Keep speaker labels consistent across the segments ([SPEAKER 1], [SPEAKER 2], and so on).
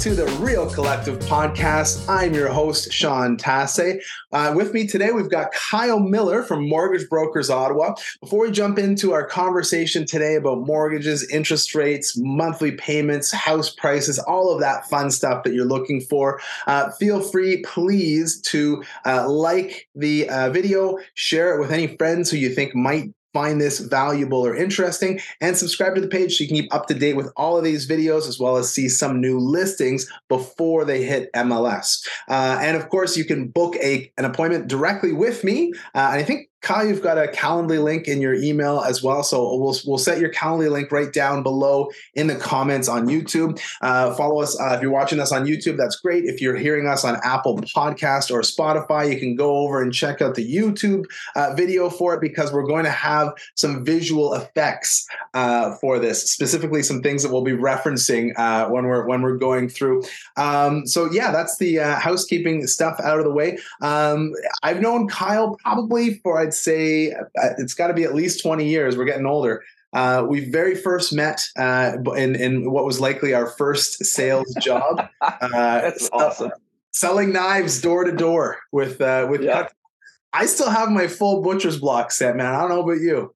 [SPEAKER 1] to the Real Collective podcast. I'm your host, Sean Tasse. Uh, with me today, we've got Kyle Miller from Mortgage Brokers Ottawa. Before we jump into our conversation today about mortgages, interest rates, monthly payments, house prices, all of that fun stuff that you're looking for, uh, feel free, please, to uh, like the uh, video, share it with any friends who you think might find this valuable or interesting and subscribe to the page so you can keep up to date with all of these videos as well as see some new listings before they hit MLS. Uh, and of course, you can book a, an appointment directly with me. Uh, and I think Kyle, you've got a Calendly link in your email as well. So we'll, we'll set your Calendly link right down below in the comments on YouTube. Uh, follow us uh, if you're watching us on YouTube. That's great. If you're hearing us on Apple Podcast or Spotify, you can go over and check out the YouTube uh, video for it because we're going to have some visual effects uh, for this, specifically some things that we'll be referencing uh, when we're when we're going through. Um, so yeah, that's the uh, housekeeping stuff out of the way. Um, I've known Kyle probably for I'd say uh, it's got to be at least 20 years. We're getting older. Uh, we very first met uh, in, in what was likely our first sales job. Uh,
[SPEAKER 2] That's awesome.
[SPEAKER 1] Selling knives door to door with uh, with.
[SPEAKER 2] Yeah.
[SPEAKER 1] I still have my full butcher's block set, man. I don't know about you.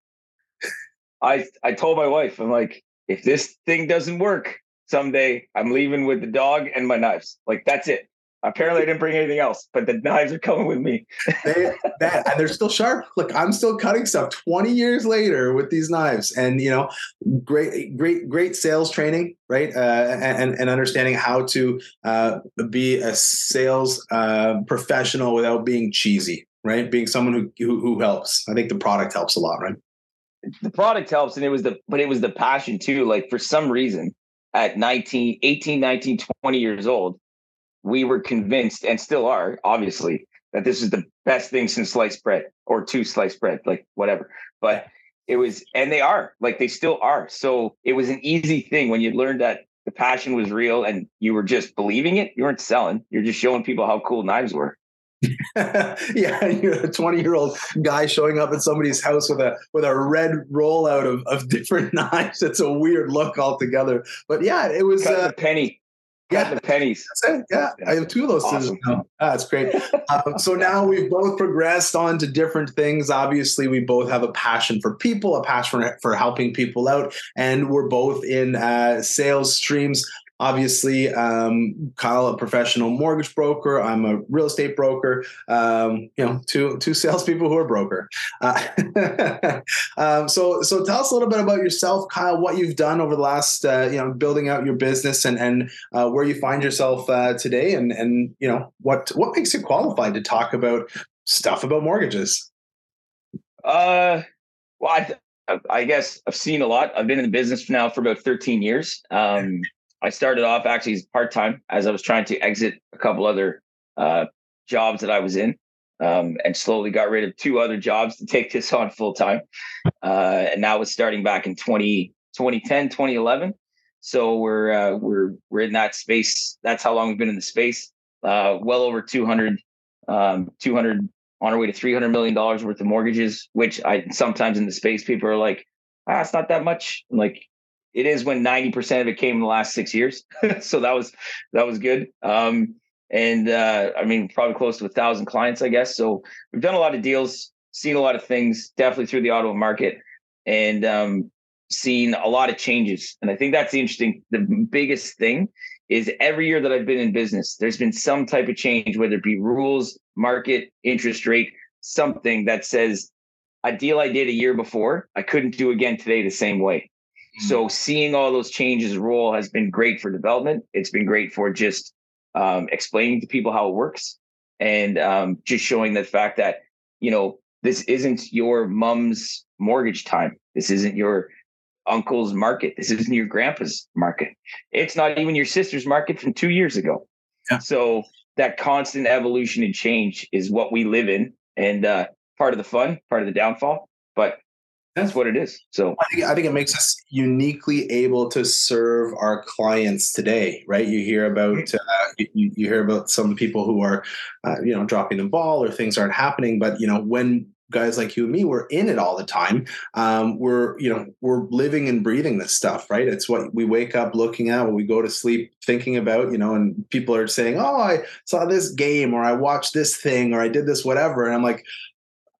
[SPEAKER 2] I I told my wife, I'm like, if this thing doesn't work someday, I'm leaving with the dog and my knives. Like that's it. Apparently, I didn't bring anything else, but the knives are coming with me.
[SPEAKER 1] they, that, and they're still sharp. Look, I'm still cutting stuff 20 years later with these knives, and you know, great, great, great sales training, right? Uh, and and understanding how to uh, be a sales uh, professional without being cheesy, right? Being someone who, who who helps. I think the product helps a lot, right?
[SPEAKER 2] The product helps, and it was the but it was the passion too. Like for some reason, at 19, 18, 19, 20 years old we were convinced and still are obviously that this is the best thing since sliced bread or two sliced bread like whatever. But it was and they are like they still are. So it was an easy thing when you learned that the passion was real and you were just believing it you weren't selling you're just showing people how cool knives were.
[SPEAKER 1] Yeah, you're a 20 year old guy showing up at somebody's house with a with a red rollout of, of different knives. It's a weird look altogether. But yeah, it was
[SPEAKER 2] uh, a penny yeah, the pennies.
[SPEAKER 1] Yeah, I have two of those awesome. now. Ah, that's great. um, so now we've both progressed on to different things. Obviously, we both have a passion for people, a passion for, for helping people out, and we're both in uh, sales streams obviously um, Kyle, a professional mortgage broker. I'm a real estate broker. Um, you know, two two salespeople who are broker. Uh, um, so so tell us a little bit about yourself, Kyle. What you've done over the last uh, you know building out your business and and uh, where you find yourself uh, today, and and you know what what makes you qualified to talk about stuff about mortgages.
[SPEAKER 2] Uh, well, I. I guess I've seen a lot. I've been in the business now for about 13 years. Um, I started off actually part time as I was trying to exit a couple other uh, jobs that I was in, um, and slowly got rid of two other jobs to take this on full time. Uh, and now it's starting back in 20, 2010, 2011. So we're uh, we're we're in that space. That's how long we've been in the space. Uh, well over 200, um, 200 on our way to 300 million dollars worth of mortgages. Which I sometimes in the space people are like, ah, it's not that much. I'm like it is when 90% of it came in the last six years. so that was that was good. Um, and uh, I mean, probably close to a thousand clients, I guess. So we've done a lot of deals, seen a lot of things, definitely through the auto market, and um, seen a lot of changes. And I think that's the interesting. The biggest thing is every year that I've been in business, there's been some type of change, whether it be rules, market, interest rate, something that says a deal I did a year before, I couldn't do again today the same way. So seeing all those changes roll has been great for development. It's been great for just um, explaining to people how it works and um, just showing the fact that you know this isn't your mom's mortgage time. This isn't your uncle's market. This isn't your grandpa's market. It's not even your sister's market from two years ago. Yeah. So that constant evolution and change is what we live in, and uh, part of the fun, part of the downfall. But that's what it is. So
[SPEAKER 1] I think, I think it makes us uniquely able to serve our clients today, right? You hear about uh, you, you, hear about some people who are, uh, you know, dropping the ball or things aren't happening, but you know when guys like you and me, we're in it all the time. Um, we're, you know, we're living and breathing this stuff, right? It's what we wake up looking at, what we go to sleep thinking about, you know, and people are saying, Oh, I saw this game or I watched this thing or I did this, whatever. And I'm like,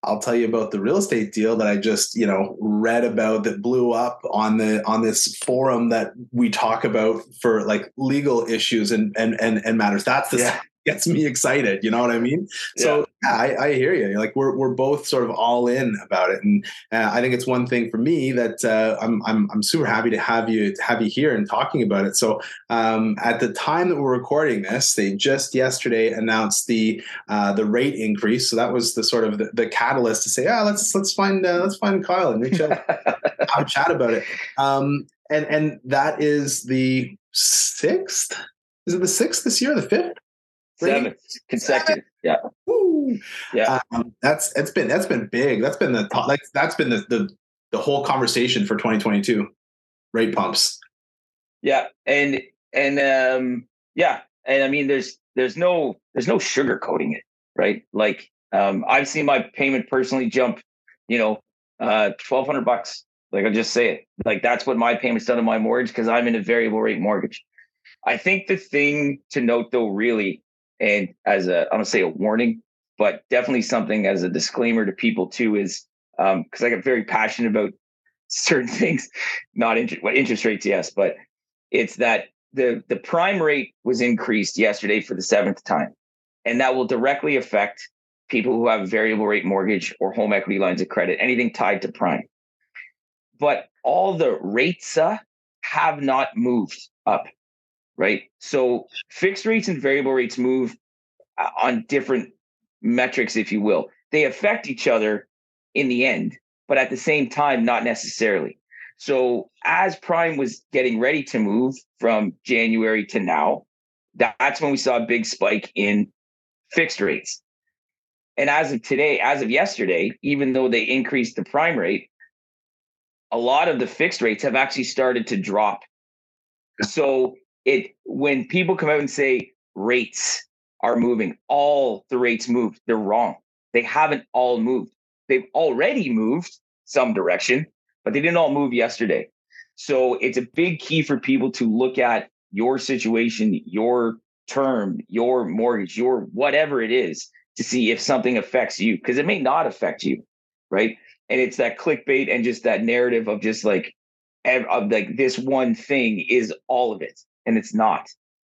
[SPEAKER 1] I'll tell you about the real estate deal that I just, you know, read about that blew up on the on this forum that we talk about for like legal issues and and and, and matters. That's the yeah gets me excited. You know what I mean? Yeah. So yeah, I, I, hear you. Like we're we're both sort of all in about it, and uh, I think it's one thing for me that uh, I'm I'm I'm super happy to have you to have you here and talking about it. So um, at the time that we're recording this, they just yesterday announced the uh, the rate increase. So that was the sort of the, the catalyst to say, ah, let's let's find uh, let's find Kyle and reach out, have a chat about it. Um, and and that is the sixth. Is it the sixth this year? The fifth?
[SPEAKER 2] Seven consecutive. Yeah. Woo.
[SPEAKER 1] Yeah. Um, that's it's been that's been big. That's been the like that's been the, the the whole conversation for 2022 rate pumps.
[SPEAKER 2] Yeah, and and um yeah, and I mean there's there's no there's no sugarcoating it, right? Like um I've seen my payment personally jump, you know, uh 1200 bucks. Like I'll just say it. Like that's what my payment's done on my mortgage because I'm in a variable rate mortgage. I think the thing to note though really and as a, I'm gonna say a warning, but definitely something as a disclaimer to people too is because um, I get very passionate about certain things, not interest, well, interest rates, yes, but it's that the the prime rate was increased yesterday for the seventh time, and that will directly affect people who have variable rate mortgage or home equity lines of credit, anything tied to prime. But all the rates uh, have not moved up right? So fixed rates and variable rates move uh, on different metrics, if you will. They affect each other in the end, but at the same time, not necessarily. So as Prime was getting ready to move from January to now, that's when we saw a big spike in fixed rates. And as of today, as of yesterday, even though they increased the prime rate, a lot of the fixed rates have actually started to drop. So it when people come out and say rates are moving, all the rates moved. They're wrong. They haven't all moved. They've already moved some direction, but they didn't all move yesterday. So it's a big key for people to look at your situation, your term, your mortgage, your whatever it is to see if something affects you because it may not affect you, right? And it's that clickbait and just that narrative of just like of like this one thing is all of it and it's not.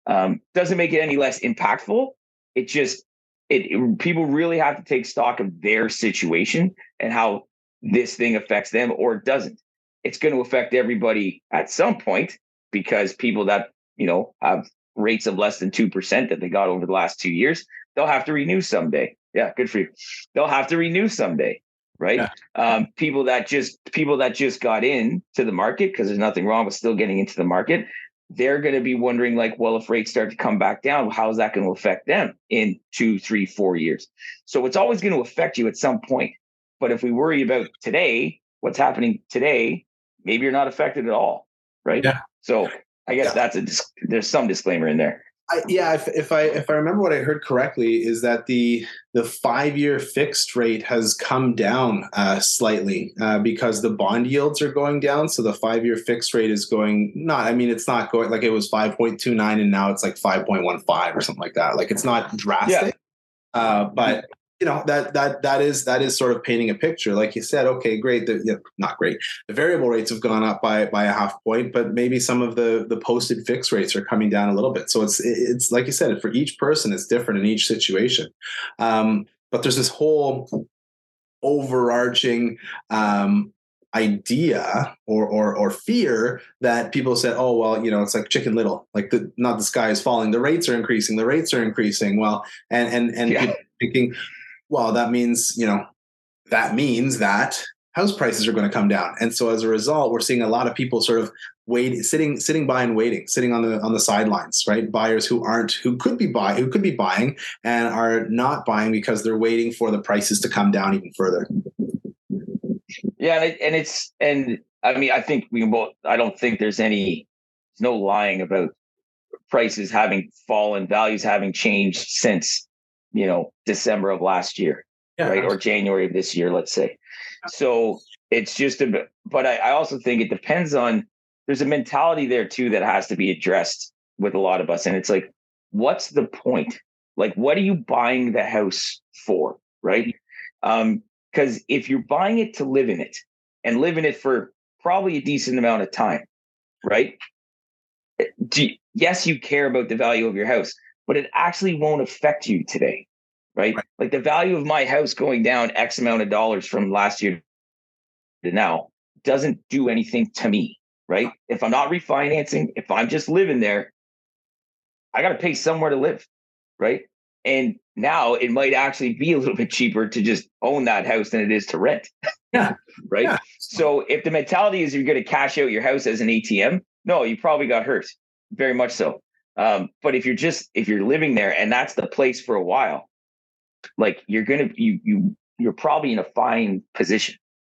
[SPEAKER 2] Um, doesn't make it any less impactful. It just it, it, people really have to take stock of their situation and how this thing affects them or it doesn't. It's going to affect everybody at some point because people that you know have rates of less than two percent that they got over the last two years, they'll have to renew someday. Yeah, good for you. They'll have to renew someday, right? Yeah. Um, people that just people that just got in to the market because there's nothing wrong with still getting into the market they're going to be wondering like well if rates start to come back down how is that going to affect them in two three four years so it's always going to affect you at some point but if we worry about today what's happening today maybe you're not affected at all right yeah. so i guess yeah. that's a there's some disclaimer in there
[SPEAKER 1] I, yeah, if, if, I if I remember what I heard correctly, is that the the five year fixed rate has come down uh, slightly uh, because the bond yields are going down. So the five year fixed rate is going not. I mean, it's not going like it was five point two nine, and now it's like five point one five or something like that. Like it's not drastic, yeah. uh, but you know that that that is that is sort of painting a picture like you said okay great the, you know, not great the variable rates have gone up by by a half point but maybe some of the the posted fixed rates are coming down a little bit so it's it's like you said for each person it's different in each situation um, but there's this whole overarching um, idea or, or or fear that people said, oh well, you know, it's like Chicken Little, like the not the sky is falling, the rates are increasing, the rates are increasing. Well, and and and yeah. thinking, well, that means, you know, that means that house prices are going to come down. And so as a result, we're seeing a lot of people sort of waiting, sitting, sitting by and waiting, sitting on the on the sidelines, right? Buyers who aren't, who could be buying, who could be buying and are not buying because they're waiting for the prices to come down even further.
[SPEAKER 2] Yeah, and, it, and it's and I mean, I think we can both. I don't think there's any, there's no lying about prices having fallen, values having changed since you know, December of last year. yeah. right? Or January of this year, let's say. So it's just a bit, but I, I also think it depends on, there's a mentality there too that has to be addressed with a lot of us. And it's like, what's the point? Like, what are you buying the house for? Right. Um, because if you're buying it to live in it and live in it for probably a decent amount of time, right? Eh, you, yes, you care about the value of your house, but it actually won't affect you today, right? right? Like the value of my house going down X amount of dollars from last year to now doesn't do anything to me, right? If I'm not refinancing, if I'm just living there, I got to pay somewhere to live, right? And now it might actually be a little bit cheaper to just own that house than it is to rent.
[SPEAKER 1] Yeah.
[SPEAKER 2] right.
[SPEAKER 1] Yeah.
[SPEAKER 2] So if the mentality is you're going to cash out your house as an ATM, no, you probably got hurt. Very much so. Um, but if you're just if you're living there and that's the place for a while, like you're gonna you you you're probably in a fine position.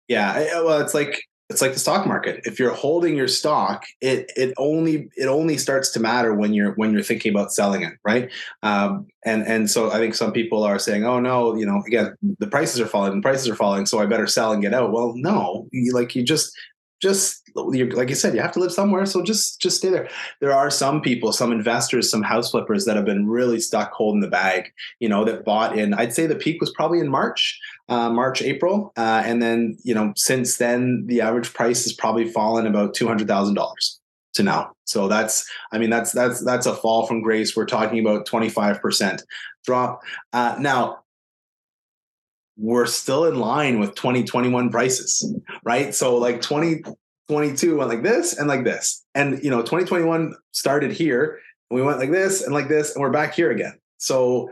[SPEAKER 1] Yeah. Well, it's like it's like the stock market. If you're holding your stock, it it only it only starts to matter when you're when you're thinking about selling it, right? Um, and and so I think some people are saying, oh no, you know, again, the prices are falling, the prices are falling, so I better sell and get out. Well, no, you, like you just just like you said, you have to live somewhere. So just just stay there. There are some people, some investors, some house flippers that have been really stuck holding the bag. You know, that bought in. I'd say the peak was probably in March, uh, March, April, uh, and then you know since then the average price has probably fallen about two hundred thousand dollars to now. So that's, I mean, that's that's that's a fall from grace. We're talking about twenty five percent drop. Uh, now we're still in line with 2021 prices, right? So like 2022 went like this and like this. And you know, 2021 started here and we went like this and like this and we're back here again. So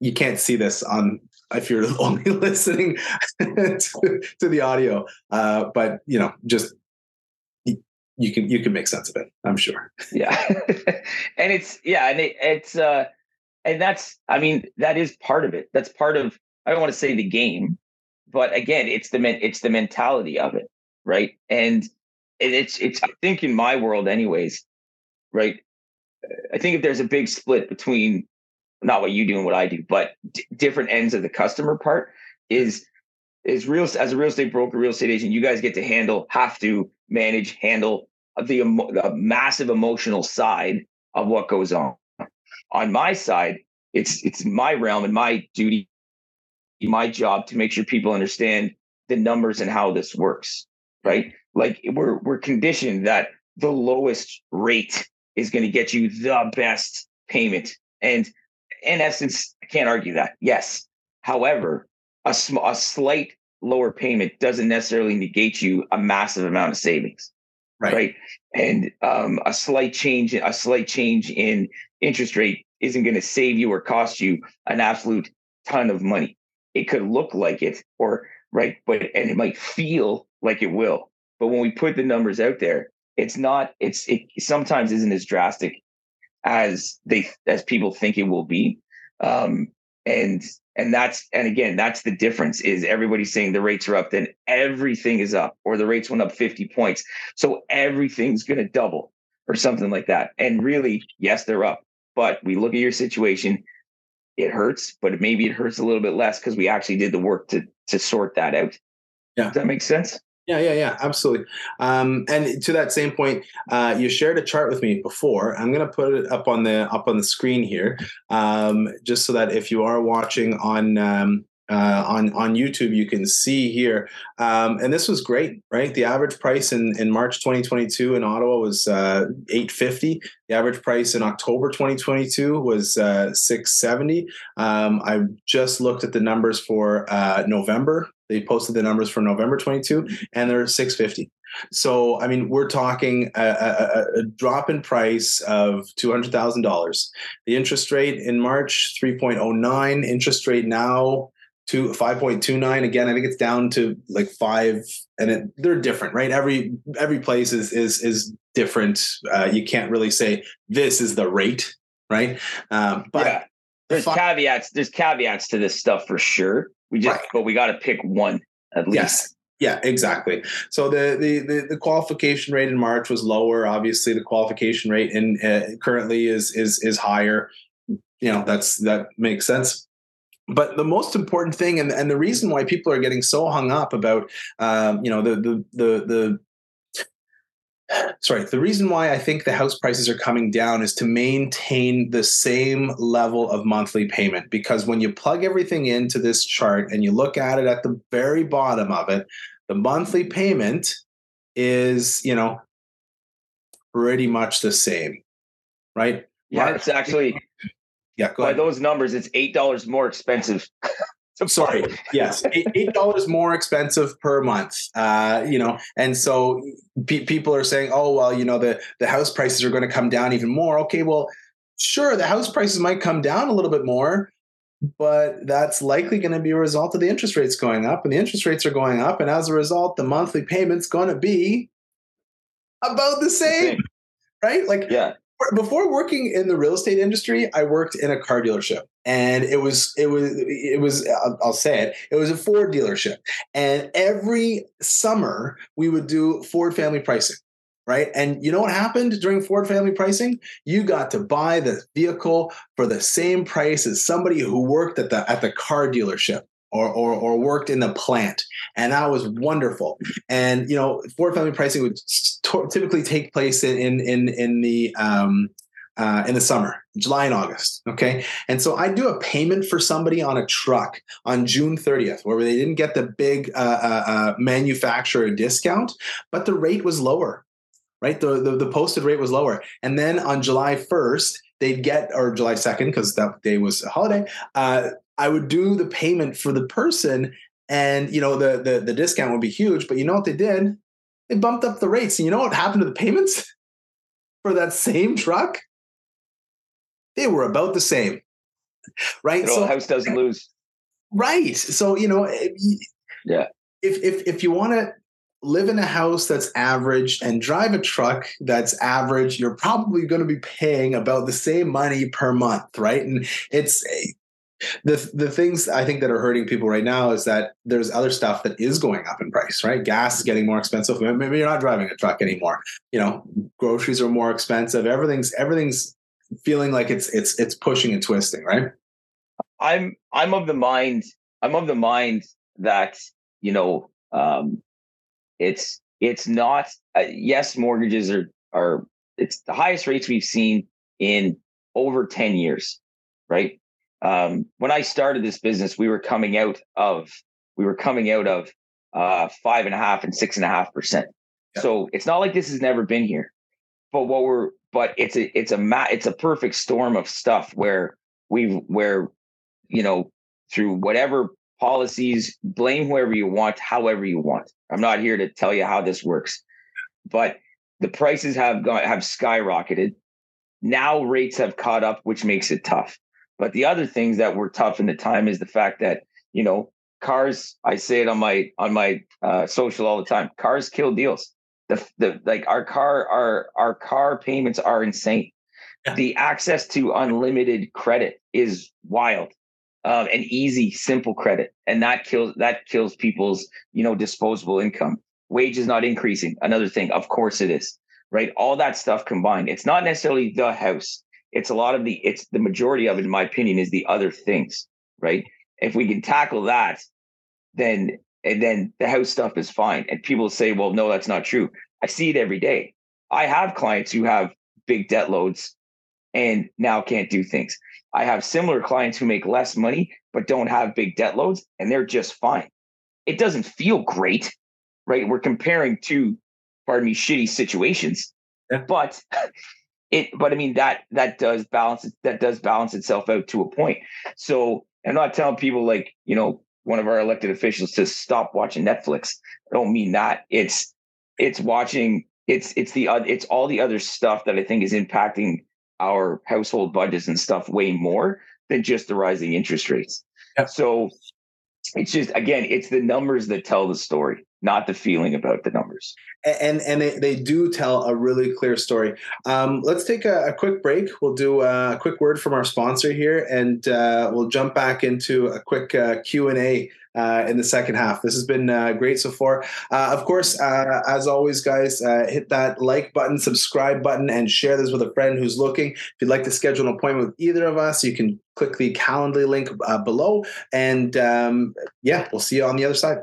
[SPEAKER 1] you can't see this on if you're only listening to, to, the audio. Uh, but you know, just you can you can make sense of it, I'm sure.
[SPEAKER 2] Yeah. and it's yeah, and it, it's uh and that's I mean, that is part of it. That's part of I don't want to say the game, but again, it's the it's the mentality of it, right? And it's it's I think in my world, anyways, right? I think if there's a big split between not what you do and what I do, but d- different ends of the customer part is is real as a real estate broker, real estate agent. You guys get to handle, have to manage, handle the, the massive emotional side of what goes on. On my side, it's it's my realm and my duty my job to make sure people understand the numbers and how this works, right? Like we're we're conditioned that the lowest rate is going to get you the best payment, and in essence, I can't argue that. Yes, however, a sm- a slight lower payment doesn't necessarily negate you a massive amount of savings,
[SPEAKER 1] right?
[SPEAKER 2] right? And um, a slight change, a slight change in interest rate isn't going to save you or cost you an absolute ton of money it could look like it or right but and it might feel like it will. But when we put the numbers out there it's not it's it sometimes isn't as drastic as they as people think it will be um and and that's and again that's the difference is everybody's saying the rates are up then everything is up or the rates went up 50 points so everything's going to double or something like that. And really yes they're up but we look at your situation it hurts, but maybe it hurts a little bit less because we actually did the work to to sort that out.
[SPEAKER 1] Yeah.
[SPEAKER 2] Does that make sense?
[SPEAKER 1] Yeah, yeah, yeah, absolutely. Um, and to that same point, uh, you shared a chart with me before. I'm going to put it up on the up on the screen here, um, just so that if you are watching on um, uh, on on YouTube, you can see here, um, and this was great, right? The average price in, in March 2022 in Ottawa was uh, 850. The average price in October 2022 was uh, 670. Um, I just looked at the numbers for uh, November. They posted the numbers for November 22, and they're 650. So, I mean, we're talking a, a, a drop in price of $200,000. The interest rate in March, 3.09. Interest rate now, to 5.29 again i think it's down to like five and it, they're different right every every place is is is different uh, you can't really say this is the rate right um, but yeah.
[SPEAKER 2] there's five, caveats there's caveats to this stuff for sure we just right. but we got to pick one at least
[SPEAKER 1] yes. Yeah, exactly. So the, the, the the qualification rate in March was lower. Obviously, the qualification rate in uh, currently is is is higher. You know, that's that makes sense. But the most important thing and, and the reason why people are getting so hung up about um, you know the the the the sorry the reason why i think the house prices are coming down is to maintain the same level of monthly payment. Because when you plug everything into this chart and you look at it at the very bottom of it the monthly payment is you know pretty much the same right?
[SPEAKER 2] Yeah it's actually
[SPEAKER 1] yeah
[SPEAKER 2] by those numbers it's eight dollars more expensive I'm
[SPEAKER 1] sorry. yes eight dollars more expensive per month uh, you know and so pe- people are saying oh well you know the the house prices are going to come down even more. Okay well sure the house prices might come down a little bit more but that's likely going to be a result of the interest rates going up and the interest rates are going up and as a result the monthly payment's going to be about the same. right? Like
[SPEAKER 2] yeah
[SPEAKER 1] before working in the real estate industry i worked in a car dealership. And it was it was it was I'll say it it was a Ford dealership. And every summer we would do Ford family pricing right? And you know what happened during Ford family pricing? You got to buy the vehicle for the same price as somebody who worked at the at the car dealership or, or, or worked in the plant and that was wonderful and you know Ford family pricing would typically take place in in in, in the um, uh, in the summer, July and August. Okay. And so I'd do a payment for somebody on a truck on June 30th, where they didn't get the big uh, uh, uh, manufacturer discount, but the rate was lower, right? The, the, the, posted rate was lower. And then on July 1st, they'd get, or July 2nd, because that day was a holiday, uh, I would do the payment for the person. And you know the, the the discount would be huge, but you know what they did? They bumped up the rates. And you know what happened to the payments for that same truck? they were about the same. Right.
[SPEAKER 2] so house doesn't lose.
[SPEAKER 1] Right. So, you know, eh,
[SPEAKER 2] yeah.
[SPEAKER 1] If if if you want to live in a house that's average and drive a truck that's average, you're probably going to be paying about the same money per month, right? And it's eh, the the things I think that are hurting people right now is that there's other stuff that is going up in price, right? Gas is getting more expensive. Maybe you're not driving a truck anymore. You know, groceries are more expensive. Everything's everything's feeling like it's it's it's pushing and twisting, right?
[SPEAKER 2] I'm I'm of the mind I'm of the mind that you know um, it's it's not uh, yes mortgages are are it's the highest rates we've seen in over 10 years right um, when i started this business we were coming out of we were coming out of uh, five and a half and six and a half percent. So it's not like this has never been here. But what we're but it's a it's a ma- it's a perfect storm of stuff where we've where you know through whatever policies blame whoever you want however you want. I'm not here to tell you how this works. But the prices have gone have skyrocketed. Now rates have caught up which makes it tough but the other things that were tough in the time is the fact that you know cars i say it on my on my uh, social all the time cars kill deals the the like our car our our car payments are insane. Yeah. The access to unlimited credit is wild. Um, and easy, simple credit, and that kills that kills people's you know disposable income. Wage is not increasing. Another thing, of course, it is right. All that stuff combined. It's not necessarily the house. It's a lot of the. It's the majority of it, in my opinion, is the other things. Right. If we can tackle that, then and then the house stuff is fine. And people say, well, no, that's not true. I see it every day. I have clients who have big debt loads and now can't do things. I have similar clients who make less money but don't have big debt loads and they're just fine. It doesn't feel great, right? We're comparing two, pardon me, shitty situations. Yeah. But it but I mean that that does balance that does balance itself out to a point. So I'm not telling people like, you know, one of our elected officials to stop watching Netflix. I don't mean that. It's it's watching it's it's the it's all the other stuff that I think is impacting our household budgets and stuff way more than just the rising interest rates. Yeah. So it's just again, it's the numbers that tell the story. Not the feeling about the numbers.
[SPEAKER 1] And and they, they do tell a really clear story. Um, let's take a, a, quick break. We'll do a quick word from our sponsor here, and uh, we'll jump back into a quick uh, Q and A uh, in the second half. This has been uh, great so far. Uh, of course, uh, as always, guys, uh, hit that like button, subscribe button, and share this with a friend who's looking. If you'd like to schedule an appointment with either of us, you can click the Calendly link uh, below. And um, yeah, we'll see you on the other side.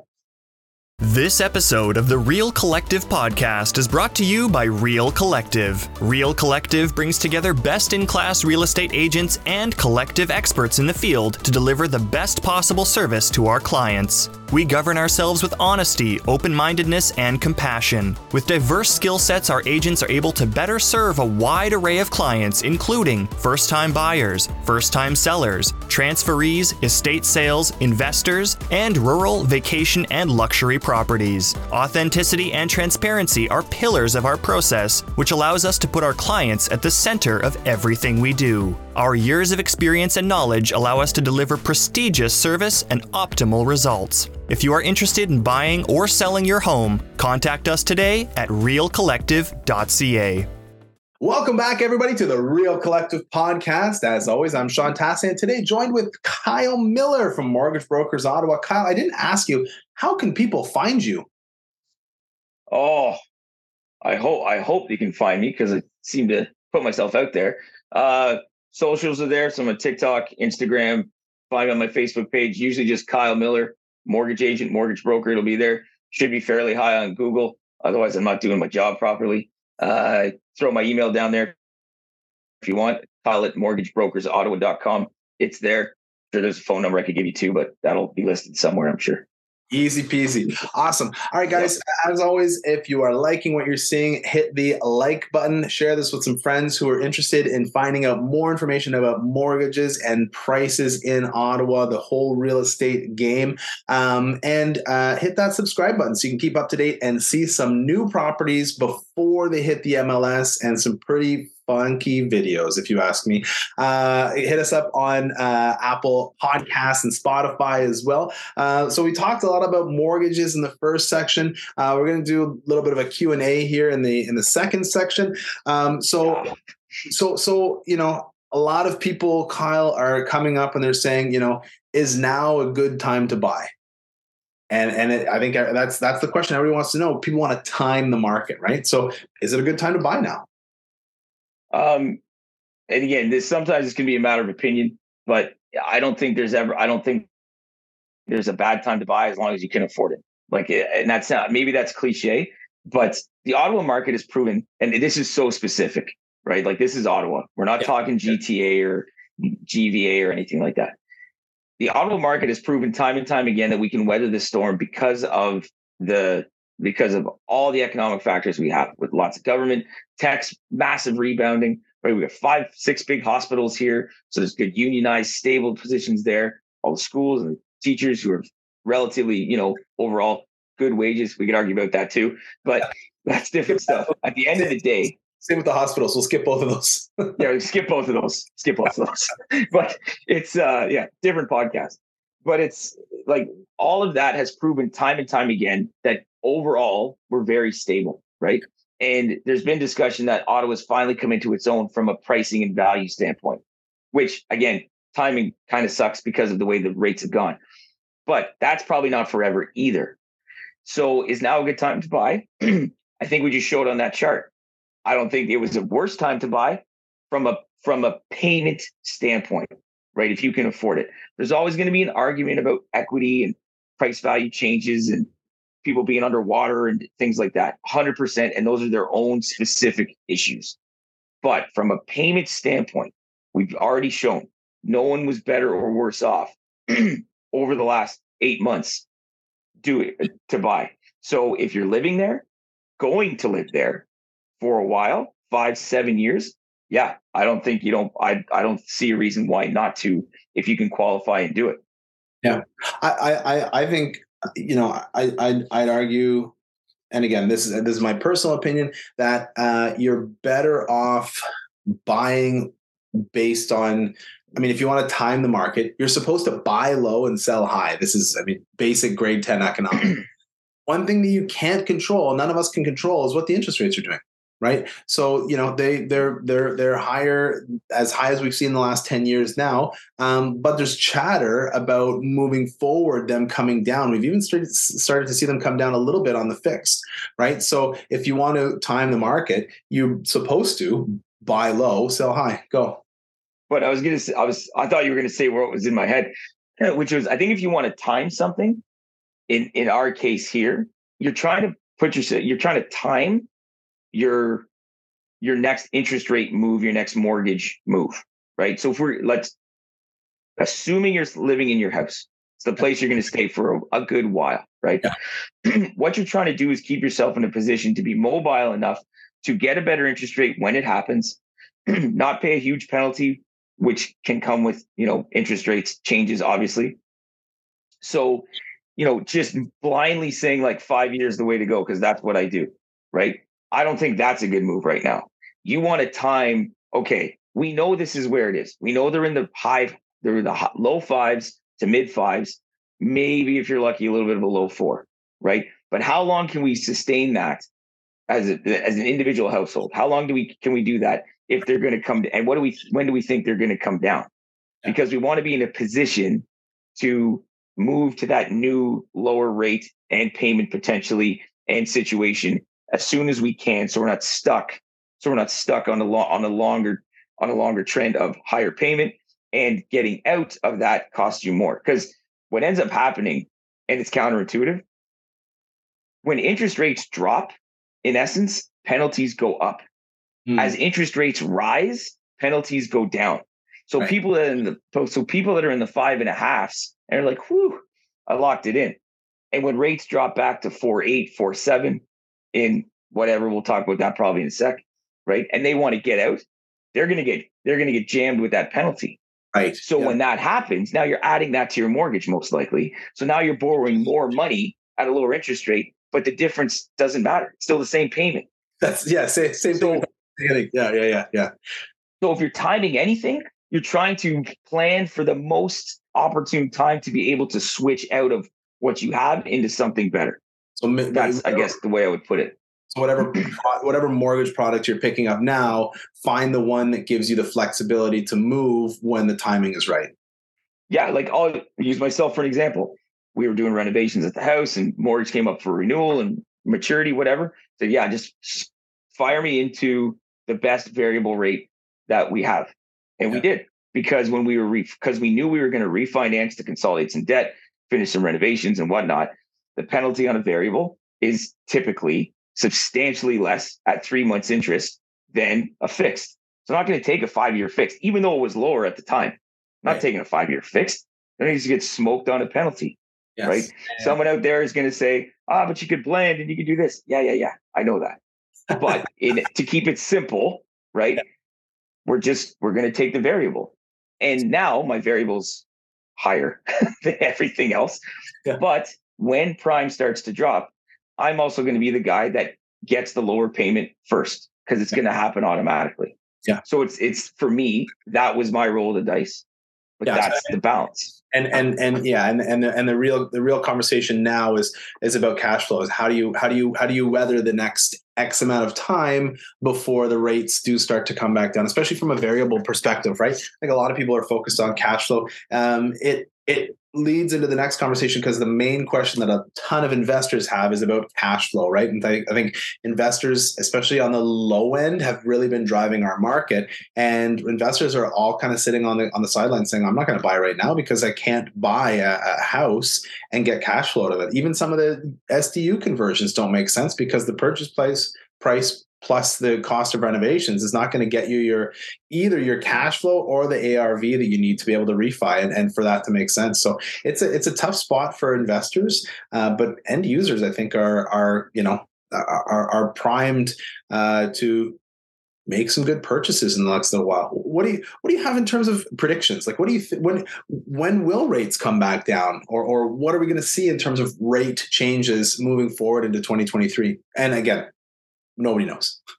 [SPEAKER 3] This episode of the Real Collective podcast is brought to you by Real Collective. Real Collective brings together best in class real estate agents and collective experts in the field to deliver the best possible service to our clients. We govern ourselves with honesty, open mindedness, and compassion. With diverse skill sets, our agents are able to better serve a wide array of clients, including first time buyers, first time sellers, transferees, estate sales, investors, and rural, vacation, and luxury properties. Authenticity and transparency are pillars of our process, which allows us to put our clients at the center of everything we do. Our years of experience and knowledge allow us to deliver prestigious service and optimal results. If you are interested in buying or selling your home, contact us today at realcollective.ca.
[SPEAKER 1] Welcome back, everybody, to the Real Collective podcast. As always, I'm Sean Tassi, and today joined with Kyle Miller from Mortgage Brokers Ottawa. Kyle, I didn't ask you, how can people find you?
[SPEAKER 2] Oh, I hope I hope they can find me because I seem to put myself out there. Uh, socials are there. So I'm on TikTok, Instagram, find on my Facebook page, usually just Kyle Miller mortgage agent, mortgage broker. It'll be there. Should be fairly high on Google. Otherwise, I'm not doing my job properly. Uh, throw my email down there if you want. Mortgagebrokersottawa.com. It's there. Sure, there's a phone number I could give you too, but that'll be listed somewhere, I'm sure.
[SPEAKER 1] Easy peasy. Awesome. All right, guys. As always, if you are liking what you're seeing, hit the like button. Share this with some friends who are interested in finding out more information about mortgages and prices in Ottawa, the whole real estate game. Um, and uh, hit that subscribe button so you can keep up to date and see some new properties before they hit the MLS and some pretty funky videos, if you ask me. Uh, hit us up on uh, Apple Podcasts and Spotify as well. Uh, so we talked a lot about mortgages in the first section. Uh, we're going to do a little bit of a Q and A here in the in the second section. Um, so, so, so you know, a lot of people, Kyle, are coming up and they're saying, you know, is now a good time to buy? And and it, I think that's that's the question everybody wants to know. People want to time the market, right? So, is it a good time to buy now?
[SPEAKER 2] Um, and again, this sometimes this can be a matter of opinion, but I don't think there's ever, I don't think there's a bad time to buy as long as you can afford it. Like, eh, and that's not, maybe that's cliche, but the Ottawa market is proven, and this is so specific, right? Like, this is Ottawa. We're not yeah. talking GTA or GVA or anything like that. The Ottawa market has proven time and time again that we can weather this storm because of the because of all the economic factors we have with lots of government, tax, massive rebounding. Right, we have five, six big hospitals here, so there's good unionized, stable positions there. All the schools and the teachers who are relatively, you know, overall good wages. We could argue about that too, but that's different stuff. At the end of the day,
[SPEAKER 1] same with the hospitals. We'll skip both of those.
[SPEAKER 2] yeah, skip both of those. Skip both of those. but it's uh yeah, different podcast. But it's like all of that has proven time and time again that overall we're very stable, right? And there's been discussion that Ottawa's finally come into its own from a pricing and value standpoint, which again, timing kind of sucks because of the way the rates have gone. But that's probably not forever either. So is now a good time to buy? I think we just showed on that chart. I don't think it was the worst time to buy from a from a payment standpoint, right? If you can afford it. There's always going to be an argument about equity and price value changes and people being underwater and things like that 100% and those are their own specific issues but from a payment standpoint we've already shown no one was better or worse off over the last eight months do it uh, to buy so if you're living there going to live there for a while five seven years yeah i don't think you don't i, I don't see a reason why not to if you can qualify and do it
[SPEAKER 1] yeah i i i think you know, I, I'd, I'd argue, and again, this is this is my personal opinion that uh, you're better off buying based on. I mean, if you want to time the market, you're supposed to buy low and sell high. This is, I mean, basic grade ten economics. one thing that you can't control, none of us can control, is what the interest rates are doing right? So you know they they're they're they're higher as high as we've seen in the last 10 years now um, but there's chatter about moving forward them coming down. We've even started started to see them come down a little bit on the fixed right? So if you want to time the market you're supposed to buy low sell high. Go.
[SPEAKER 2] But i was gonna say i was i thought you were gonna say what was in my head which was i think if you want to time something in in our case here you're trying to put yourself you're trying to time your your next interest rate move, your next mortgage move, right? So if we're let's assuming you're living in your house, it's the place you're going to stay for a, a good while, right? Yeah. what you're trying to do is keep yourself in a position to be mobile enough to get a better interest rate when it happens, not pay a huge penalty, which can come with you know interest rates changes, obviously. So, you know, just blindly saying like five years the way to go because that's what I do, right? I don't think that's a good move right now. You want to time, okay, we know this is where it is. We know they're in the high, they're in the low fives to mid fives, maybe if you're lucky, a little bit of a low four, right? But how long can we sustain that as a, as an individual household? How long do we can we do that if they're going to come and what do we when do we think they're going to come down? Because we want to be in a position to move to that new lower rate and payment potentially and situation as soon as we can, so we're not stuck. So we're not stuck on a lo- on a longer on a longer trend of higher payment and getting out of that costs you more. Because what ends up happening, and it's counterintuitive, when interest rates drop, in essence, penalties go up. Mm. As interest rates rise, penalties go down. So right. people that are in the so people that are in the five and a halfs and are like, whew, I locked it in. And when rates drop back to four eight, four seven, in whatever. We'll talk about that probably in a sec, right? And they want to get out, they're gonna get they're gonna get jammed with that penalty.
[SPEAKER 1] Right.
[SPEAKER 2] So yeah. when that happens, now you're adding that to your mortgage most likely. So now you're borrowing more money at a lower interest rate, but the difference doesn't matter. It's still the same payment.
[SPEAKER 1] That's yeah, same same so, thing. Yeah, yeah, yeah, yeah.
[SPEAKER 2] So if you're timing anything, you're trying to plan for the most opportune time to be able to switch out of what you have into something better. So that's, I guess, the way I would put it.
[SPEAKER 1] So whatever whatever mortgage product you're picking up now, find the one that gives you the flexibility to move when the timing is right.
[SPEAKER 2] Yeah, like I'll use myself for an example. We were doing renovations at the house, and mortgage came up for renewal and maturity, whatever. So yeah, just fire me into the best variable rate that we have, and yeah. we did because when we were because we knew we were going to refinance to consolidate some debt, finish some renovations and whatnot the penalty on a variable is typically substantially less at three months interest than a fixed. So I'm not going to take a five year fixed, even though it was lower at the time. I'm not right. taking a five year fixed. Then to get smoked on a penalty. Yes. Right. Yeah. Someone out there is going to say, ah, but you could blend and you could do this. Yeah, yeah, yeah. I know that. But in to keep it simple, right? Yeah. We're just we're going to take the variable. And now my variable's higher than everything else. Yeah. But when prime starts to drop, I'm also going to be the guy that gets the lower payment first because it's going to happen automatically.
[SPEAKER 1] Yeah.
[SPEAKER 2] So it's it's for me that was my roll of the dice, but yeah, that's the balance.
[SPEAKER 1] And and and yeah, and and the, and the real the real conversation now is is about cash flows. How do you how do you how do you weather the next X amount of time before the rates do start to come back down, especially from a variable perspective, right? Like a lot of people are focused on cash flow. Um, it it leads into the next conversation because the main question that a ton of investors have is about cash flow, right? And I, I, think investors, especially on the low end, have really been driving our market. And investors are all kind of sitting on the on the sidelines saying, "I'm not going to buy right now because I can't buy a, a house and get cash flow out of it." Even some of the SDU conversions don't make sense because the purchase price price plus the cost of renovations is not going to get you your either your cash flow or the ARV that you need to be able to refi and, and for that to make sense. So it's a it's a tough spot for investors, uh, but end users I think are are you know are, are primed uh, to make some good purchases in the next little while. What do you what do you have in terms of predictions? Like what do you th- when when will rates come back down or or what are we going to see in terms of rate changes moving forward into 2023? And again, nobody knows.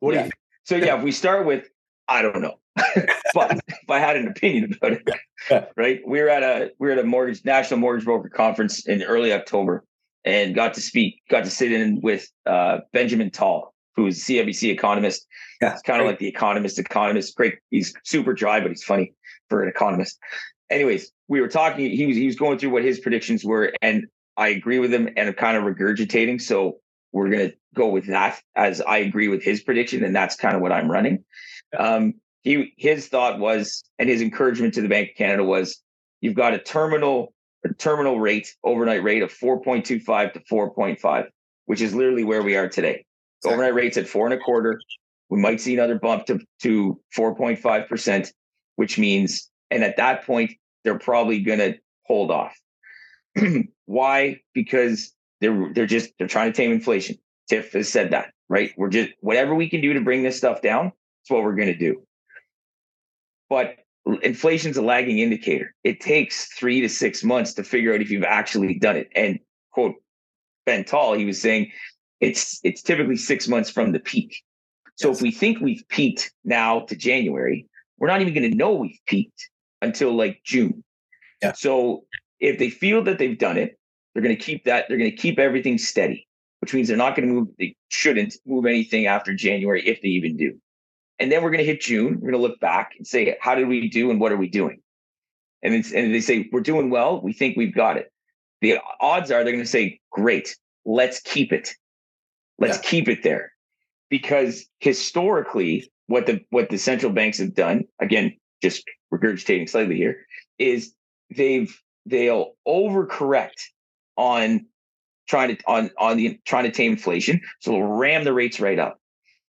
[SPEAKER 2] What yeah. do you? So yeah, if we start with I don't know, but if I had an opinion about it, yeah. right? We were at a we were at a mortgage national mortgage broker conference in early October, and got to speak, got to sit in with uh, Benjamin Tal, who's a CIBC economist. Yeah, it's kind of like the economist economist. Great, he's super dry, but he's funny for an economist. Anyways, we were talking. He was he was going through what his predictions were, and I agree with him, and I'm kind of regurgitating. So we're gonna go with that as I agree with his prediction, and that's kind of what I'm running. Um, he his thought was, and his encouragement to the Bank of Canada was, you've got a terminal a terminal rate, overnight rate of 4.25 to 4.5, which is literally where we are today. Exactly. Overnight rates at four and a quarter. We might see another bump to, to 4.5%, which means, and at that point, they're probably going to hold off. Why? Because they're they're just they're trying to tame inflation. Tiff has said that, right? We're just whatever we can do to bring this stuff down, that's what we're going to do. But inflation's a lagging indicator. It takes three to six months to figure out if you've actually done it. And quote Ben Tal, he was saying it's it's typically six months from the peak. So yes. if we think we've peaked now to January, we're not even going to know we've peaked until like June. Yeah. So if they feel that they've done it, they're going to keep that. They're going to keep everything steady, which means they're not going to move. They shouldn't move anything after January if they even do. And then we're going to hit June. We're going to look back and say, how did we do and what are we doing? And, it's, and they say, we're doing well. We think we've got it. The odds are they're going to say, great, let's keep it. Let's yeah. keep it there. Because historically, what the what the central banks have done, again, just regurgitating slightly here, is they've they'll overcorrect on trying to on on the trying to tame inflation. So they'll ram the rates right up.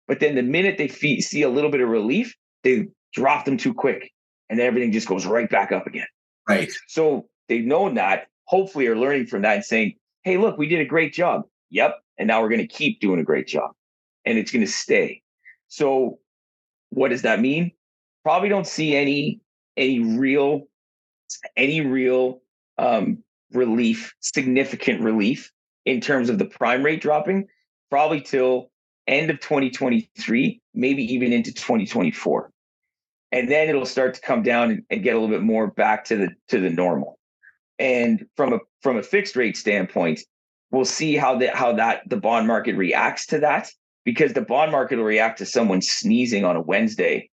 [SPEAKER 2] But then the minute they fee- see a little bit of relief, they drop them too quick and then everything just goes right back up again.
[SPEAKER 1] Right.
[SPEAKER 2] So they've known that, hopefully are learning from that and saying, hey, look, we did a great job. Yep. And now we're going to keep doing a great job and it's going to stay. So what does that mean? Probably don't see any any real any real um, relief, significant relief in terms of the prime rate dropping, probably till end of 2023, maybe even into 2024. And then it'll start to come down and, and get a little bit more back to the to the normal. And from a from a fixed rate standpoint, we'll see how that how that the bond market reacts to that because the bond market will react to someone sneezing on a Wednesday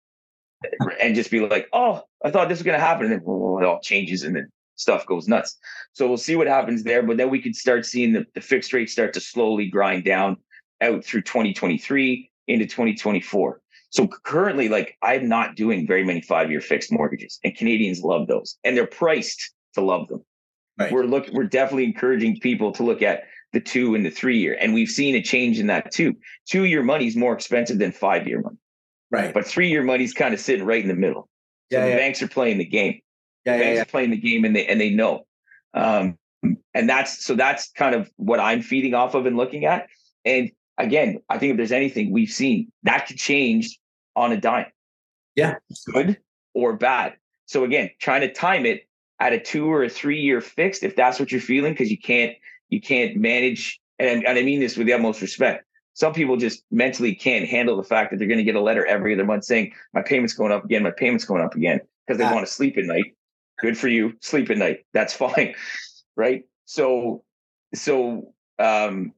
[SPEAKER 2] and just be like, "Oh, I thought this was going to happen," and then it all changes and then stuff goes nuts. So we'll see what happens there, but then we could start seeing the, the fixed rate start to slowly grind down out through 2023 into 2024. So currently, like I'm not doing very many five year fixed mortgages, and Canadians love those, and they're priced to love them. Right. We're looking, we're definitely encouraging people to look at the two and the three year, and we've seen a change in that too. Two year money is more expensive than five year money,
[SPEAKER 1] right?
[SPEAKER 2] But three year money is kind of sitting right in the middle. So yeah, the yeah. banks are playing the game.
[SPEAKER 1] Yeah,
[SPEAKER 2] yeah, are playing the game, and they and they know. Um, and that's so that's kind of what I'm feeding off of and looking at. And again, I think if there's anything we've seen that could change on a dime.
[SPEAKER 1] Yeah.
[SPEAKER 2] Good or bad. So again, trying to time it at a two or a three year fixed, if that's what you're feeling, because you can't you can't manage, and, and I mean this with the utmost respect. Some people just mentally can't handle the fact that they're going to get a letter every other month saying my payment's going up again, my payment's going up again, because they ah. want to sleep at night. Good for you, sleep at night. That's fine, right? So, so um,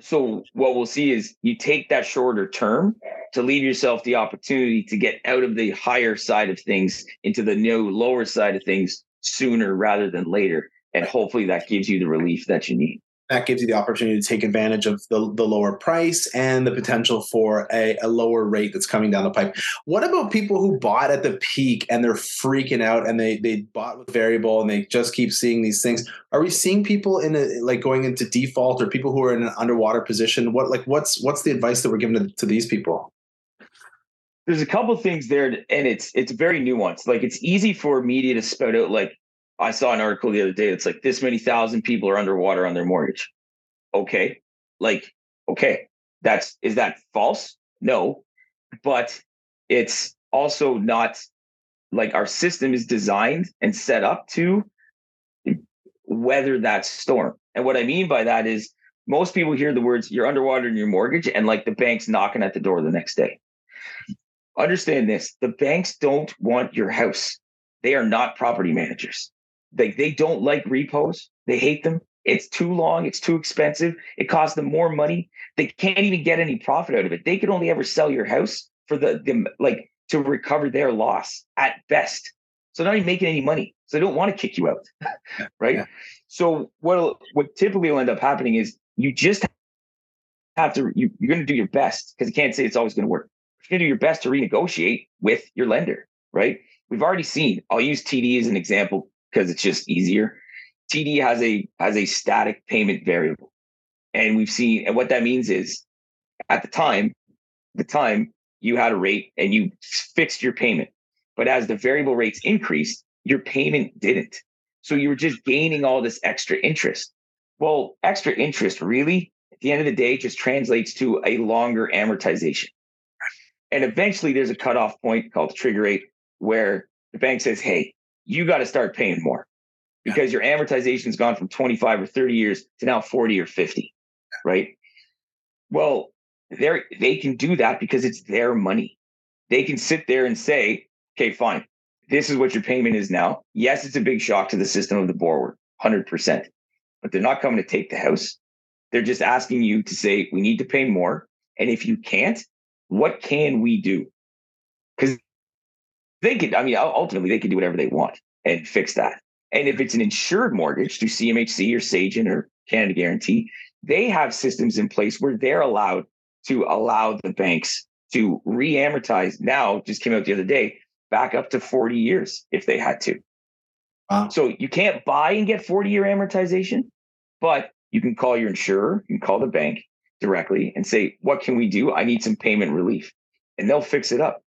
[SPEAKER 2] so what we'll see is you take that shorter term to leave yourself the opportunity to get out of the higher side of things into the new lower side of things sooner rather than later and hopefully that gives you the relief that you need
[SPEAKER 1] that gives you the opportunity to take advantage of the, the lower price and the potential for a, a, lower rate that's coming down the pipe. What about people who bought at the peak and they're freaking out and they they bought with variable and they just keep seeing these things? Are we seeing people in a like going into default or people who are in an underwater position? What like what's what's the advice that we're giving to, to these people?
[SPEAKER 2] There's a couple things there, and it's it's very nuanced. Like it's easy for media to spout out like I saw an article the other day. It's like this many thousand people are underwater on their mortgage. Okay, like okay, that's is that false? No, but it's also not like our system is designed and set up to weather that storm. And what I mean by that is most people hear the words you're underwater in your mortgage and like the bank's knocking at the door the next day. Understand this the banks don't want your house. They are not property managers. They they don't like repos. They hate them. It's too long. It's too expensive. It costs them more money. They can't even get any profit out of it. They could only ever sell your house for the, the like to recover their loss at best. So they're not even making any money. So they don't want to kick you out. right. Yeah. So what what typically will end up happening is you just have to you, you're going to do your best because you can't say it's always going to work. You're going to do your best to renegotiate with your lender, right? We've already seen. I'll use TD as an example because it's just easier. TD has a has a static payment variable, and we've seen. And what that means is, at the time, the time you had a rate and you fixed your payment, but as the variable rates increased, your payment didn't. So you were just gaining all this extra interest. Well, extra interest really, at the end of the day, just translates to a longer amortization. And eventually there's a cutoff point called trigger rate where the bank says, hey, you got to start paying more because yeah. your amortization's gone from 25 or 30 years to now 40 or 50, right? Well, they they can do that because it's their money. They can sit there and say, okay, fine, this is what your payment is now. Yes, it's a big shock to the system of the borrower, 100%, but they're not coming to take the house. They're just asking you to say, we need to pay more. And if you can't, what can we do? Because they could, I mean, ultimately, they can do whatever they want and fix that. And if it's an insured mortgage through CMHC or Sagen or Canada Guarantee, they have systems in place where they're allowed to allow the banks to re-amortize. Now, just came out the other day, back up to 40 years if they had to. Wow. So you can't buy and get 40 year amortization, but you can call your insurer, you can call the bank directly and say, What can we do? I need some payment relief. And they'll fix it up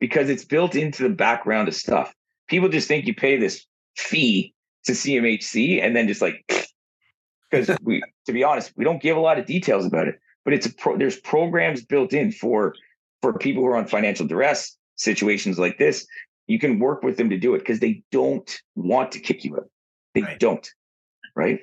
[SPEAKER 2] because it's built into the background of stuff. People just think you pay this fee to CMHC and then just like because we to be honest we don't give a lot of details about it but it's a pro, there's programs built in for for people who are on financial duress situations like this you can work with them to do it because they don't want to kick you out they right. don't right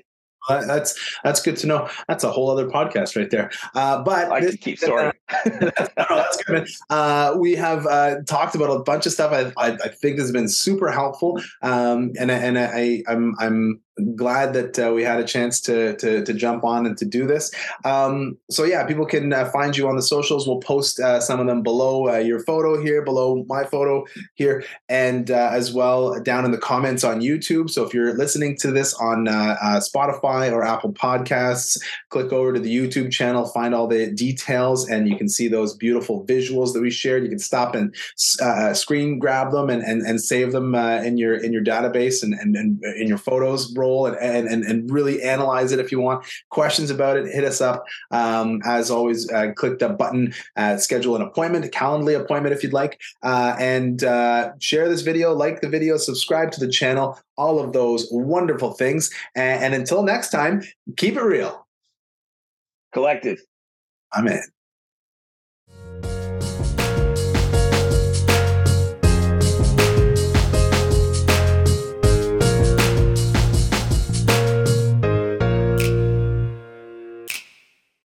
[SPEAKER 1] that's that's good to know. That's a whole other podcast right there. Uh, but
[SPEAKER 2] I this, keep sorry.
[SPEAKER 1] no, that's good. Uh, we have uh, talked about a bunch of stuff. I, I, I think this has been super helpful, um, and and I, I'm I'm glad that uh, we had a chance to, to, to jump on and to do this. Um, so yeah, people can uh, find you on the socials. We'll post uh, some of them below uh, your photo here, below my photo here, and uh, as well down in the comments on YouTube. So if you're listening to this on uh, Spotify or Apple Podcasts, click over to the YouTube channel, find all the details, and you can see those beautiful visuals that we shared. You can stop and screen grab them and, and, and save them in your in your database and, and, and in your photos roll and, and, and really analyze it if you want. Questions about it hit us up. Um, as always uh, click the button uh, schedule an appointment a calendly appointment if you'd like. Uh, and uh, share this video like the video subscribe to the channel all of those wonderful things. And, and until next time keep it real.
[SPEAKER 2] Collective.
[SPEAKER 1] I'm in